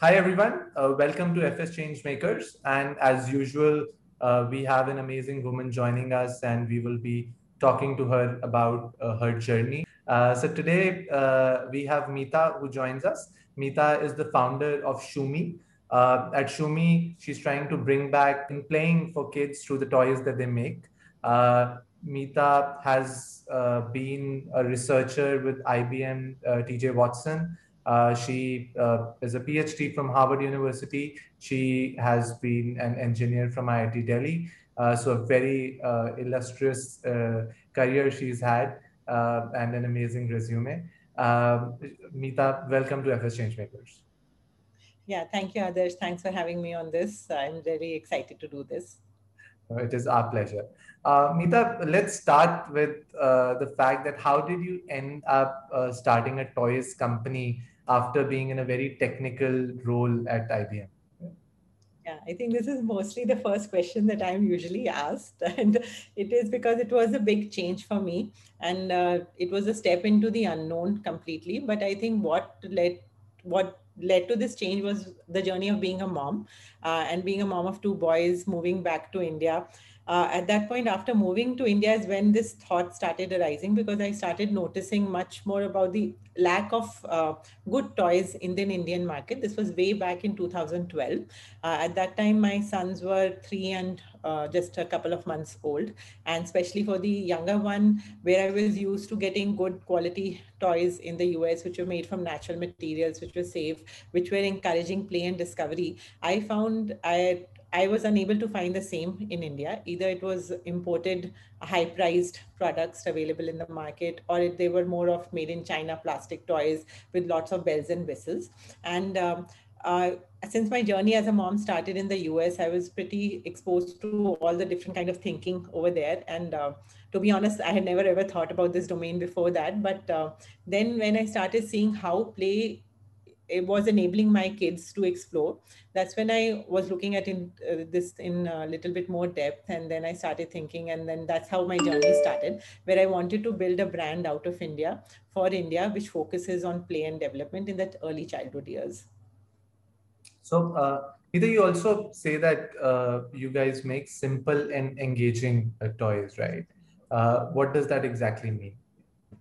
hi, everyone. Uh, welcome to FS Changemakers. And as usual, uh, we have an amazing woman joining us, and we will be talking to her about uh, her journey. Uh, so today, uh, we have Meeta who joins us. Meeta is the founder of Shumee. Uh, at Shumee, she's trying to bring back in playing for kids through the toys that they make. Meeta has been a researcher with IBM, TJ Watson. Uh, she uh, is a PhD from Harvard University. She has been an engineer from IIT Delhi. Uh, so a very uh, illustrious uh, career she's had uh, and an amazing resume. Um, Meeta, welcome to FS Changemakers. Yeah, thank you, Adarsh. Thanks for having me on this. I'm very excited to do this. It is our pleasure. Uh, Meeta, let's start with uh, the fact that how did you end up uh, starting a toys company after being in a very technical role at IBM? Yeah, I think this is mostly the first question that I'm usually asked. And it is because it was a big change for me. And uh, it was a step into the unknown completely. But I think what led, what led to this change was the journey of being a mom uh, and being a mom of two boys, moving back to India uh, at that point after moving to india is when this thought started arising because i started noticing much more about the lack of uh, good toys in the indian market. This was way back in 2012 uh, at that time my sons were three and uh, just a couple of months old. And especially for the younger one where i was used to getting good quality toys in the us which were made from natural materials which were safe which were encouraging play and discovery i found i I was unable to find the same in India. Either it was imported, high priced products available in the market, or it, they were more of made in China plastic toys with lots of bells and whistles. And um, uh, since my journey as a mom started in the US, I was pretty exposed to all the different kind of thinking over there. And uh, to be honest, I had never ever thought about this domain before that. But uh, then when I started seeing how play it was enabling my kids to explore. That's when i was looking at in, uh, this in a little bit more depth and then i started thinking and then that's how my journey started where i wanted to build a brand out of india for india which focuses on play and development in that early childhood years. So uh, either you also say that uh, you guys make simple and engaging uh, toys right? Uh, what does that exactly mean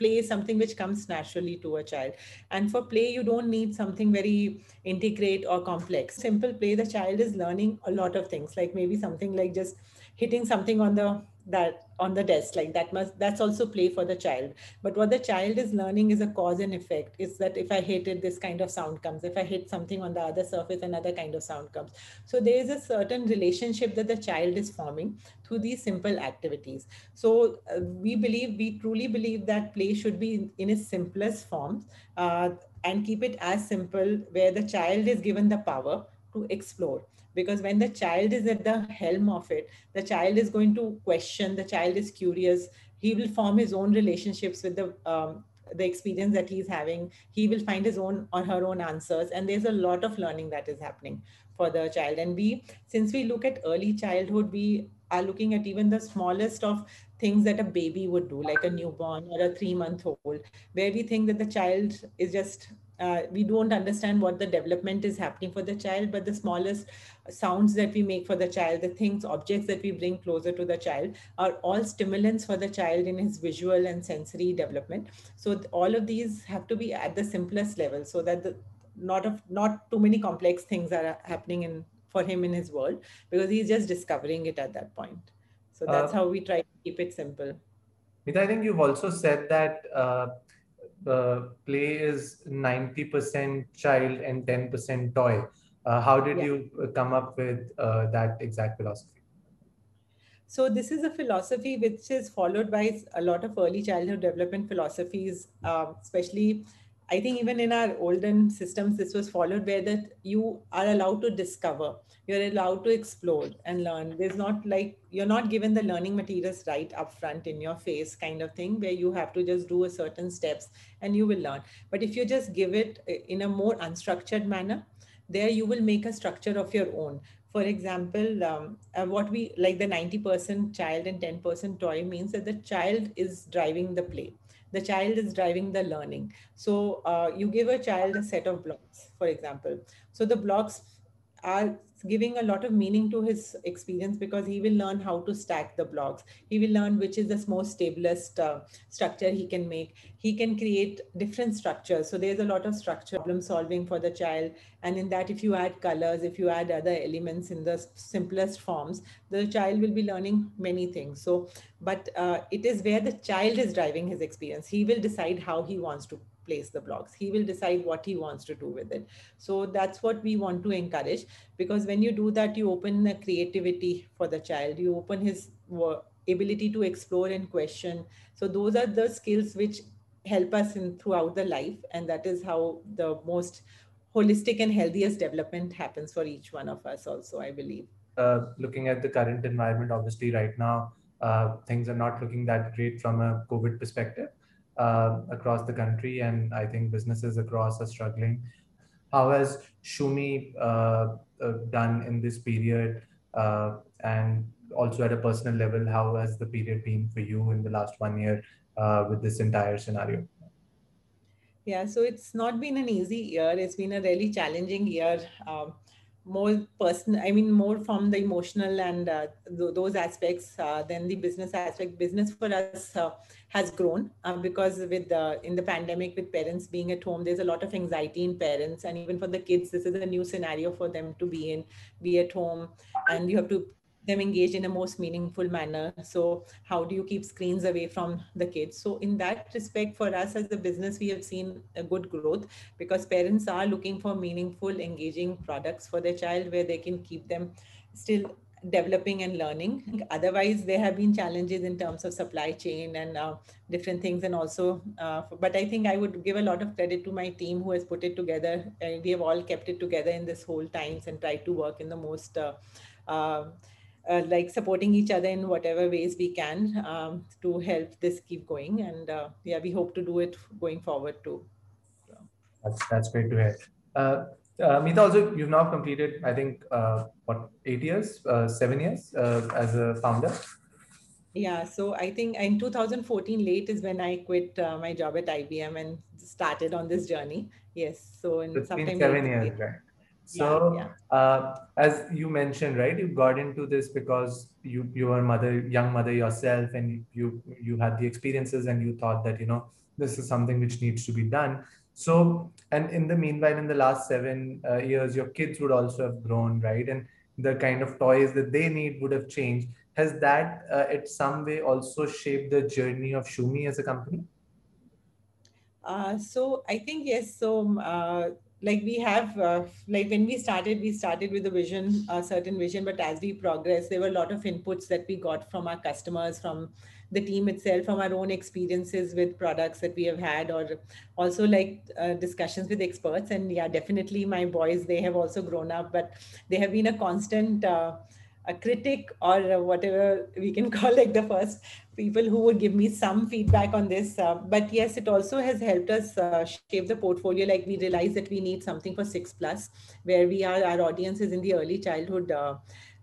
play is something which comes naturally to a child. And for play you don't need something very integrate or complex. Simple play the child is learning a lot of things. Like maybe something like just hitting something on the that on the desk like that must that's also play for the child. But what the child is learning is a cause and effect is that if i it this kind of sound comes if i hit something on the other surface another kind of sound comes. So there is a certain relationship that the child is forming through these simple activities. So uh, we believe we truly believe that play should be in, in its simplest form uh, and keep it as simple where the child is given the power to explore because when the child is at the helm of it the child is going to question the child is curious. He will form his own relationships with the um, the experience that he's having. He will find his own or her own answers. And there's a lot of learning that is happening for the child. And we since we look at early childhood we are looking at even the smallest of things that a baby would do like a newborn or a 3 month old where we think that the child is just uh, we don't understand what the development is happening for the child but the smallest sounds that we make for the child the things objects that we bring closer to the child are all stimulants for the child in his visual and sensory development. So all of these have to be at the simplest level so that the not of not too many complex things are happening in for him in his world because he's just discovering it at that point. So that's uh, how we try to keep it simple. I think you've also said that uh, uh, play is 90% child and 10% toy. Uh, how did yeah. you uh, come up with uh, that exact philosophy? So this is a philosophy which is followed by a lot of early childhood development philosophies, um, especially I think even in our olden systems, this was followed where that you are allowed to discover, you're allowed to explore and learn. There's not like you're not given the learning materials right up front in your face kind of thing where you have to just do a certain steps and you will learn. But if you just give it uh, in a more unstructured manner, there you will make a structure of your own for example um, uh, what we like the 90% child and 10% toy means that the child is driving the play the child is driving the learning. So uh, you give a child a set of blocks for example. So the blocks are giving a lot of meaning to his experience because he will learn how to stack the blocks. He will learn which is the most stablest uh, structure he can make. He can create different structures. So there's a lot of structure problem solving for the child. And in that if you add colors if you add other elements in the simplest forms the child will be learning many things. So but uh, it is where the child is driving his experience. He will decide how he wants to place the blocks. He will decide what he wants to do with it. So that's what we want to encourage because when you do that you open the creativity for the child. You open his ability to explore and question. So those are the skills which help us in throughout the life and that is how the most holistic and healthiest development happens for each one of us also i believe. Uh, looking at the current environment obviously right now uh, things are not looking that great from a covid perspective uh, across the country, and I think businesses across are struggling. How has Shumee uh, uh, done in this period, uh, and also at a personal level, how has the period been for you in the last one year with this entire scenario? Yeah, so it's not been an easy year. It's been a really challenging year. Um, more personal i mean more from the emotional and uh, th- those aspects uh, than the business aspect. Business for us uh, has grown uh, because with in the pandemic with parents being at home there's a lot of anxiety in parents. And even for the kids this is a new scenario for them to be in be at home. And you have to them engaged in a most meaningful manner. So how do you keep screens away from the kids? So in that respect for us as a business we have seen a good growth because parents are looking for meaningful engaging products for their child where they can keep them still developing and learning. Otherwise there have been challenges in terms of supply chain and uh, different things and also uh, but i think i would give a lot of credit to my team who has put it together. And we have all kept it together in this whole times and tried to work in the most uh, uh like supporting each other in whatever ways we can um, to help this keep going. And uh, yeah, we hope to do it going forward too. So. That's that's great to hear. Uh, uh, Meeta, also you've now completed, I think, uh, what eight years, uh, seven years uh, as a founder. Yeah, so I think in 2014 late is when I quit uh, my job at IBM and started on this journey. Yes, so in been seven years, right? So, yeah, yeah. Uh, as you mentioned, right, you got into this because you you were mother, young mother yourself, and you you had the experiences, and you thought that you know this is something which needs to be done. So, and in the meanwhile, in the last seven uh, years, your kids would also have grown, right, and the kind of toys that they need would have changed. Has that, uh, in some way, also shaped the journey of Shumee as a company? Uh, so I think yes. So um, uh, like we have uh, like when we started we started with a vision a certain vision but as we progress there were a lot of inputs that we got from our customers from the team itself from our own experiences with products that we have had or also like uh, discussions with experts. And yeah definitely my boys they have also grown up but they have been a constant uh, a critic or whatever we can call like the first people who would give me some feedback on this. Uh, but yes, it also has helped us uh, shape the portfolio. Like we realized that we need something for six plus, where we are our audience is in the early childhood uh,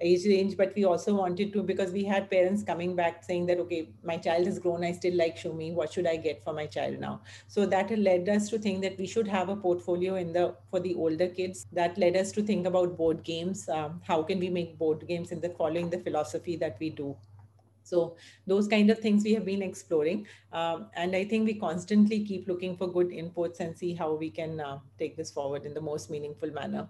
age range. But we also wanted to because we had parents coming back saying that okay, my child has grown, I still like Shumee. What should I get for my child now? So that led us to think that we should have a portfolio in the for the older kids. That led us to think about board games. Um, how can we make board games in the following the philosophy that we do? So those kind of things we have been exploring. Um, and I think we constantly keep looking for good inputs and see how we can uh, take this forward in the most meaningful manner.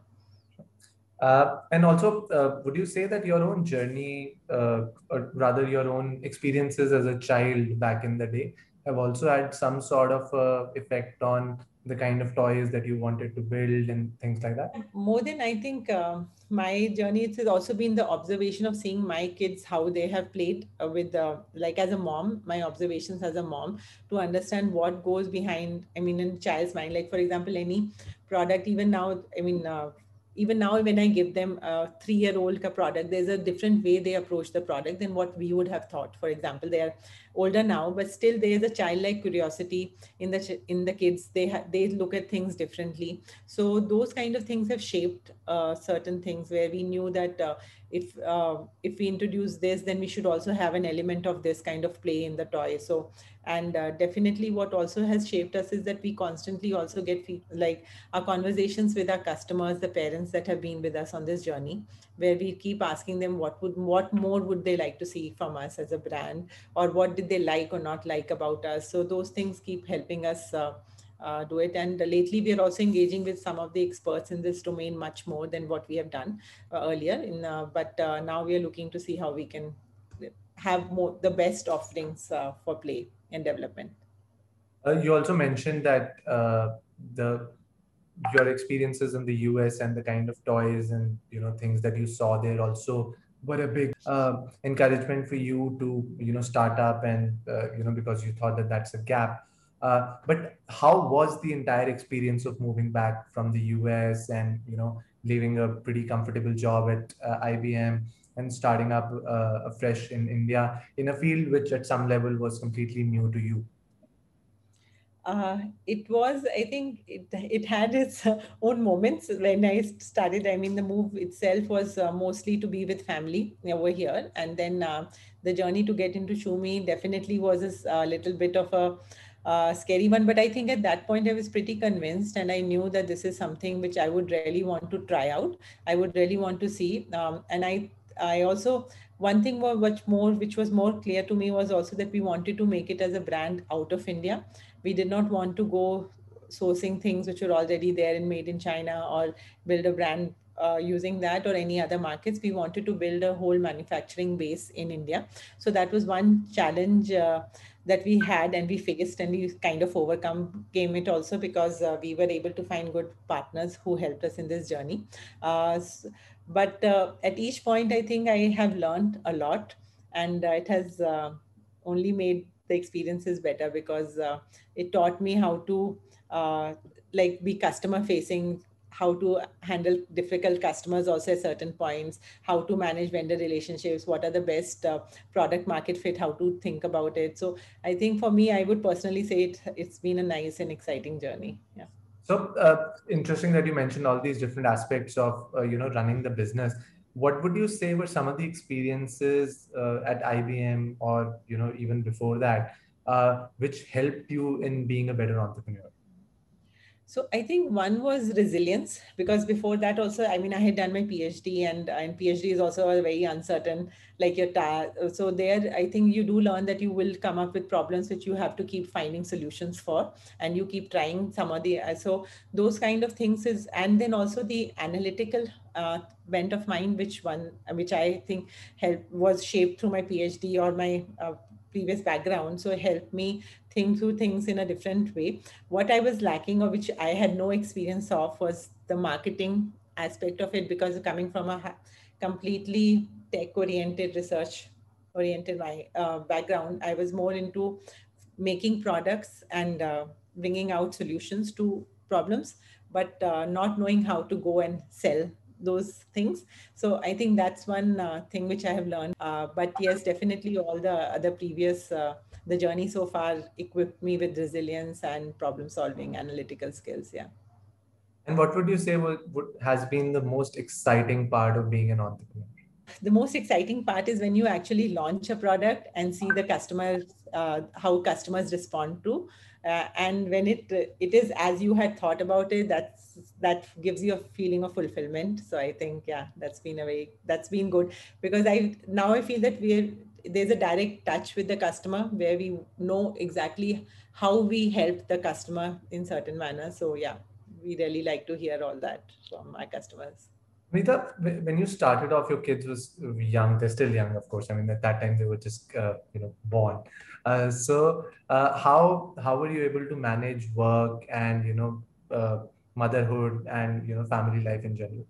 Uh, and also, uh, would you say that your own journey, uh, or rather your own experiences as a child back in the day, have also had some sort of uh, effect on the kind of toys that you wanted to build and things like that? More than I think uh, my journey, it has also been the observation of seeing my kids, how they have played uh, with, uh, like as a mom, my observations as a mom to understand what goes behind, I mean, in child's mind. Like, for example, any product, even now, I mean, uh, even now when i give them a three year old product there's a different way they approach the product than what we would have thought. For example they are older now but still there is a childlike curiosity in the in the kids. They ha- they look at things differently. So those kind of things have shaped uh, certain things where we knew that uh, if uh, if we introduce this then we should also have an element of this kind of play in the toy. So and uh, definitely what also has shaped us is that we constantly also get like our conversations with our customers the parents that have been with us on this journey where we keep asking them what would what more would they like to see from us as a brand or what did they like or not like about us so those things keep helping us uh, uh, do it. And lately, we are also engaging with some of the experts in this domain much more than what we have done uh, earlier. In uh, but uh, now we are looking to see how we can have more the best offerings uh, for play development. Uh, you also mentioned that the your experiences in the US and the kind of toys and you know things that you saw there also were a big uh, encouragement for you to you know start up and uh, you know because you thought that that's a gap uh, but how was the entire experience of moving back from the US and you know leaving a pretty comfortable job at uh, IBM and starting up uh, afresh in India in a field which at some level was completely new to you? Uh, it was i think it, it had its own moments when i started i mean the move itself was uh, mostly to be with family over here and then uh, the journey to get into Shumee definitely was a little bit of a uh, scary one. But I think at that point I was pretty convinced, and I knew that this is something which I would really want to try out. I would really want to see, um, and I I also one thing more much more which was more clear to me was also that we wanted to make it as a brand out of India. We did not want to go sourcing things which were already there and made in China or build a brand uh, using that or any other markets. We wanted to build a whole manufacturing base in India. So that was one challenge uh, that we had and we faced and we kind of overcome came it also because uh, we were able to find good partners who helped us in this journey uh, but uh, at each point i think i have learned a lot and it has only made the experiences better because it taught me how to like be customer facing how to handle difficult customers also at certain points, how to manage vendor relationships, what are the best uh, product market fit, how to think about it. So I think for me, I would personally say it, it's been a nice and exciting journey. Yeah. So uh, interesting that you mentioned all these different aspects of uh, you know running the business. What would you say were some of the experiences uh, at IBM or you know even before that, uh, which helped you in being a better entrepreneur? So I think one was resilience because before that also, I mean, I had done my PhD and and PhD is also a very uncertain, like your ta- so there I think you do learn that you will come up with problems which you have to keep finding solutions for, and you keep trying some of the so those kind of things is and then also the analytical uh, bent of mind which one which I think helped was shaped through my PhD or my uh, previous background. So it helped me think through things in a different way. What I was lacking, or which I had no experience of, was the marketing aspect of it because coming from a completely tech oriented, research oriented uh, background, I was more into making products and uh, bringing out solutions to problems, but uh, not knowing how to go and sell those things. So I think that's one uh, thing which I have learned. Uh, but yes, definitely all the other previous, uh, the journey so far equipped me with resilience and problem solving analytical skills. Yeah. And what would you say what, what has been the most exciting part of being an entrepreneur? The most exciting part is when you actually launch a product and see the customers, uh, how customers respond to uh, and when it it is as you had thought about it that's that gives you a feeling of fulfillment. So i think yeah that's been a very that's been good. Because i now i feel that we're there's a direct touch with the customer where we know exactly how we help the customer in certain manner. So yeah we really like to hear all that from our customers Meeta, when you started off, your kids was young. They're still young, of course. I mean, at that time they were just, uh, you know, born. Uh, so, uh, how how were you able to manage work and you know uh, motherhood and you know family life in general?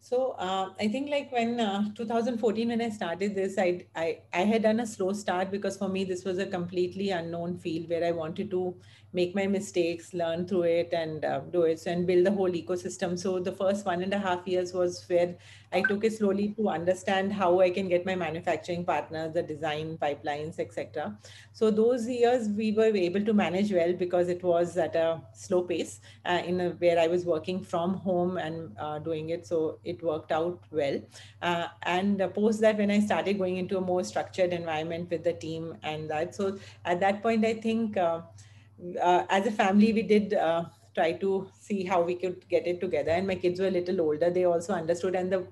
So uh, I think like when uh, 2014 when I started this, I, I I had done a slow start because for me this was a completely unknown field where I wanted to make my mistakes, learn through it, and uh, do it and build the whole ecosystem. So the first one and a half years was where I took it slowly to understand how I can get my manufacturing partners, the design pipelines, etc. So those years we were able to manage well because it was at a slow pace uh, in a, where I was working from home and uh, doing it. So it worked out well. Uh, and post that, when I started going into a more structured environment with the team and that, so at that point, I think uh, uh, as a family, we did uh, try to see how we could get it together. And my kids were a little older; they also understood. And the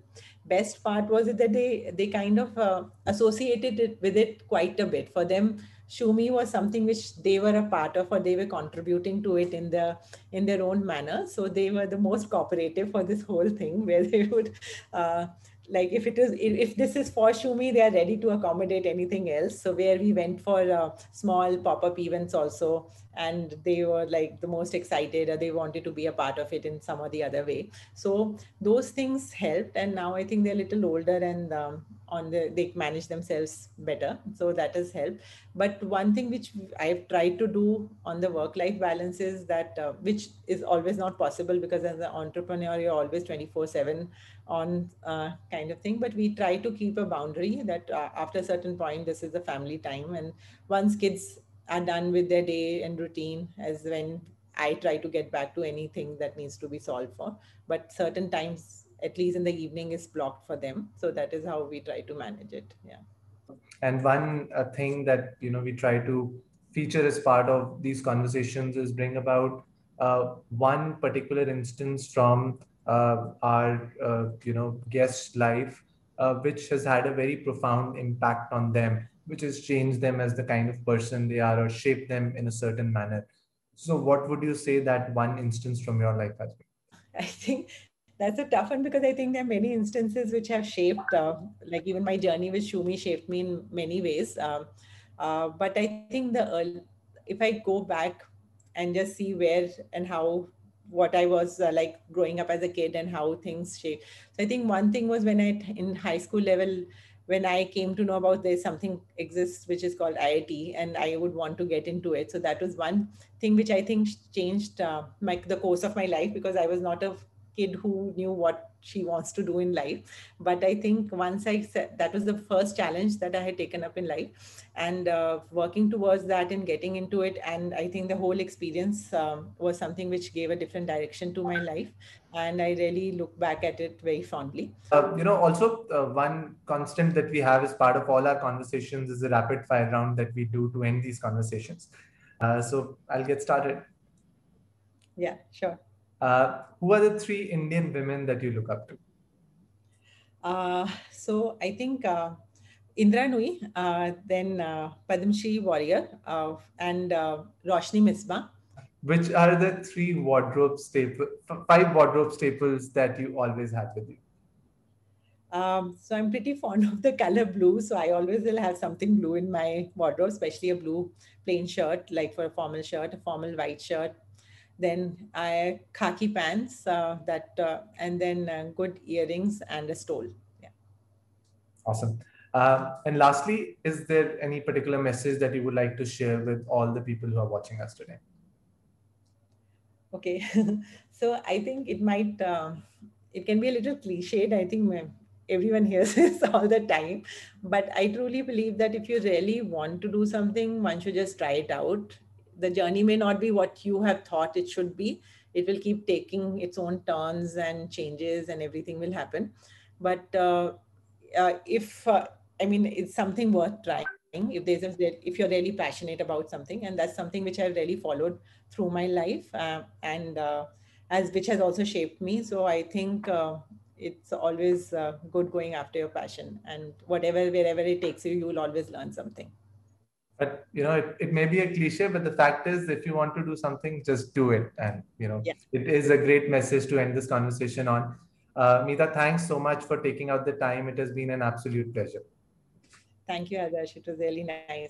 best part was that they they kind of uh, associated it with it quite a bit. For them, Shumee was something which they were a part of, or they were contributing to it in the in their own manner. So they were the most cooperative for this whole thing, where they would. Uh, like if it is if this is for Shumee, they are ready to accommodate anything else. So where we went for uh, small pop-up events also, and they were like the most excited or they wanted to be a part of it in some or the other way. So those things helped, and now I think they're a little older and um, on the they manage themselves better. So that has helped. But one thing which I've tried to do on the work-life balance is that uh, which is always not possible because as an entrepreneur you're always 24/7 on uh, kind of thing but we try to keep a boundary that uh, after a certain point this is a family time and once kids are done with their day and routine as when i try to get back to anything that needs to be solved for but certain times at least in the evening is blocked for them so that is how we try to manage it yeah and one uh, thing that you know we try to feature as part of these conversations is bring about uh, one particular instance from uh, our uh, you know guest life, uh, which has had a very profound impact on them, which has changed them as the kind of person they are or shaped them in a certain manner. So, what would you say that one instance from your life has been? I think that's a tough one because I think there are many instances which have shaped, uh, like even my journey with Shumee shaped me in many ways. Um, uh, but I think the early, if I go back and just see where and how what I was uh, like growing up as a kid and how things shape. So I think one thing was when I in high school level when I came to know about there's something exists which is called IIT and I would want to get into it. So that was one thing which I think changed uh, my the course of my life because I was not a kid who knew what she wants to do in life. But i think once i said that was the first challenge that i had taken up in life. And uh, working towards that and getting into it. And i think the whole experience um, was something which gave a different direction to my life. And i really look back at it very fondly. Uh, you know also uh, one constant that we have as part of all our conversations is a rapid fire round that we do to end these conversations. Uh, so i'll get started. Yeah sure uh, who are the three Indian women that you look up to? Uh, so I think uh, Indra Nooyi, uh, then uh, Padmasree Warrior, uh, and uh, Roshni Misbah. Which are the three wardrobe staples, five wardrobe staples that you always have with you? Um, so I'm pretty fond of the color blue. So I always will have something blue in my wardrobe, especially a blue plain shirt, like for a formal shirt, a formal white shirt, then I khaki pants uh, that uh, and then uh, good earrings and a stole. Yeah. Awesome. Uh, and lastly, is there any particular message that you would like to share with all the people who are watching us today? Okay, so I think it might uh, it can be a little cliched. I think everyone hears this all the time, but I truly believe that if you really want to do something, one should just try it out the journey may not be what you have thought it should be. It will keep taking its own turns and changes and everything will happen. But uh, uh, if uh, i mean it's something worth trying if there's a, if you're really passionate about something. And that's something which i've really followed through my life uh, and uh, as which has also shaped me. So i think uh, it's always good going after your passion. And whatever wherever it takes you you will always learn something but you know it, it may be a cliche but the fact is if you want to do something just do it and you know it is a great message to end this conversation on uh, thanks so much for taking out the time. It has been an absolute pleasure. Thank you, Adarsh. It was really nice.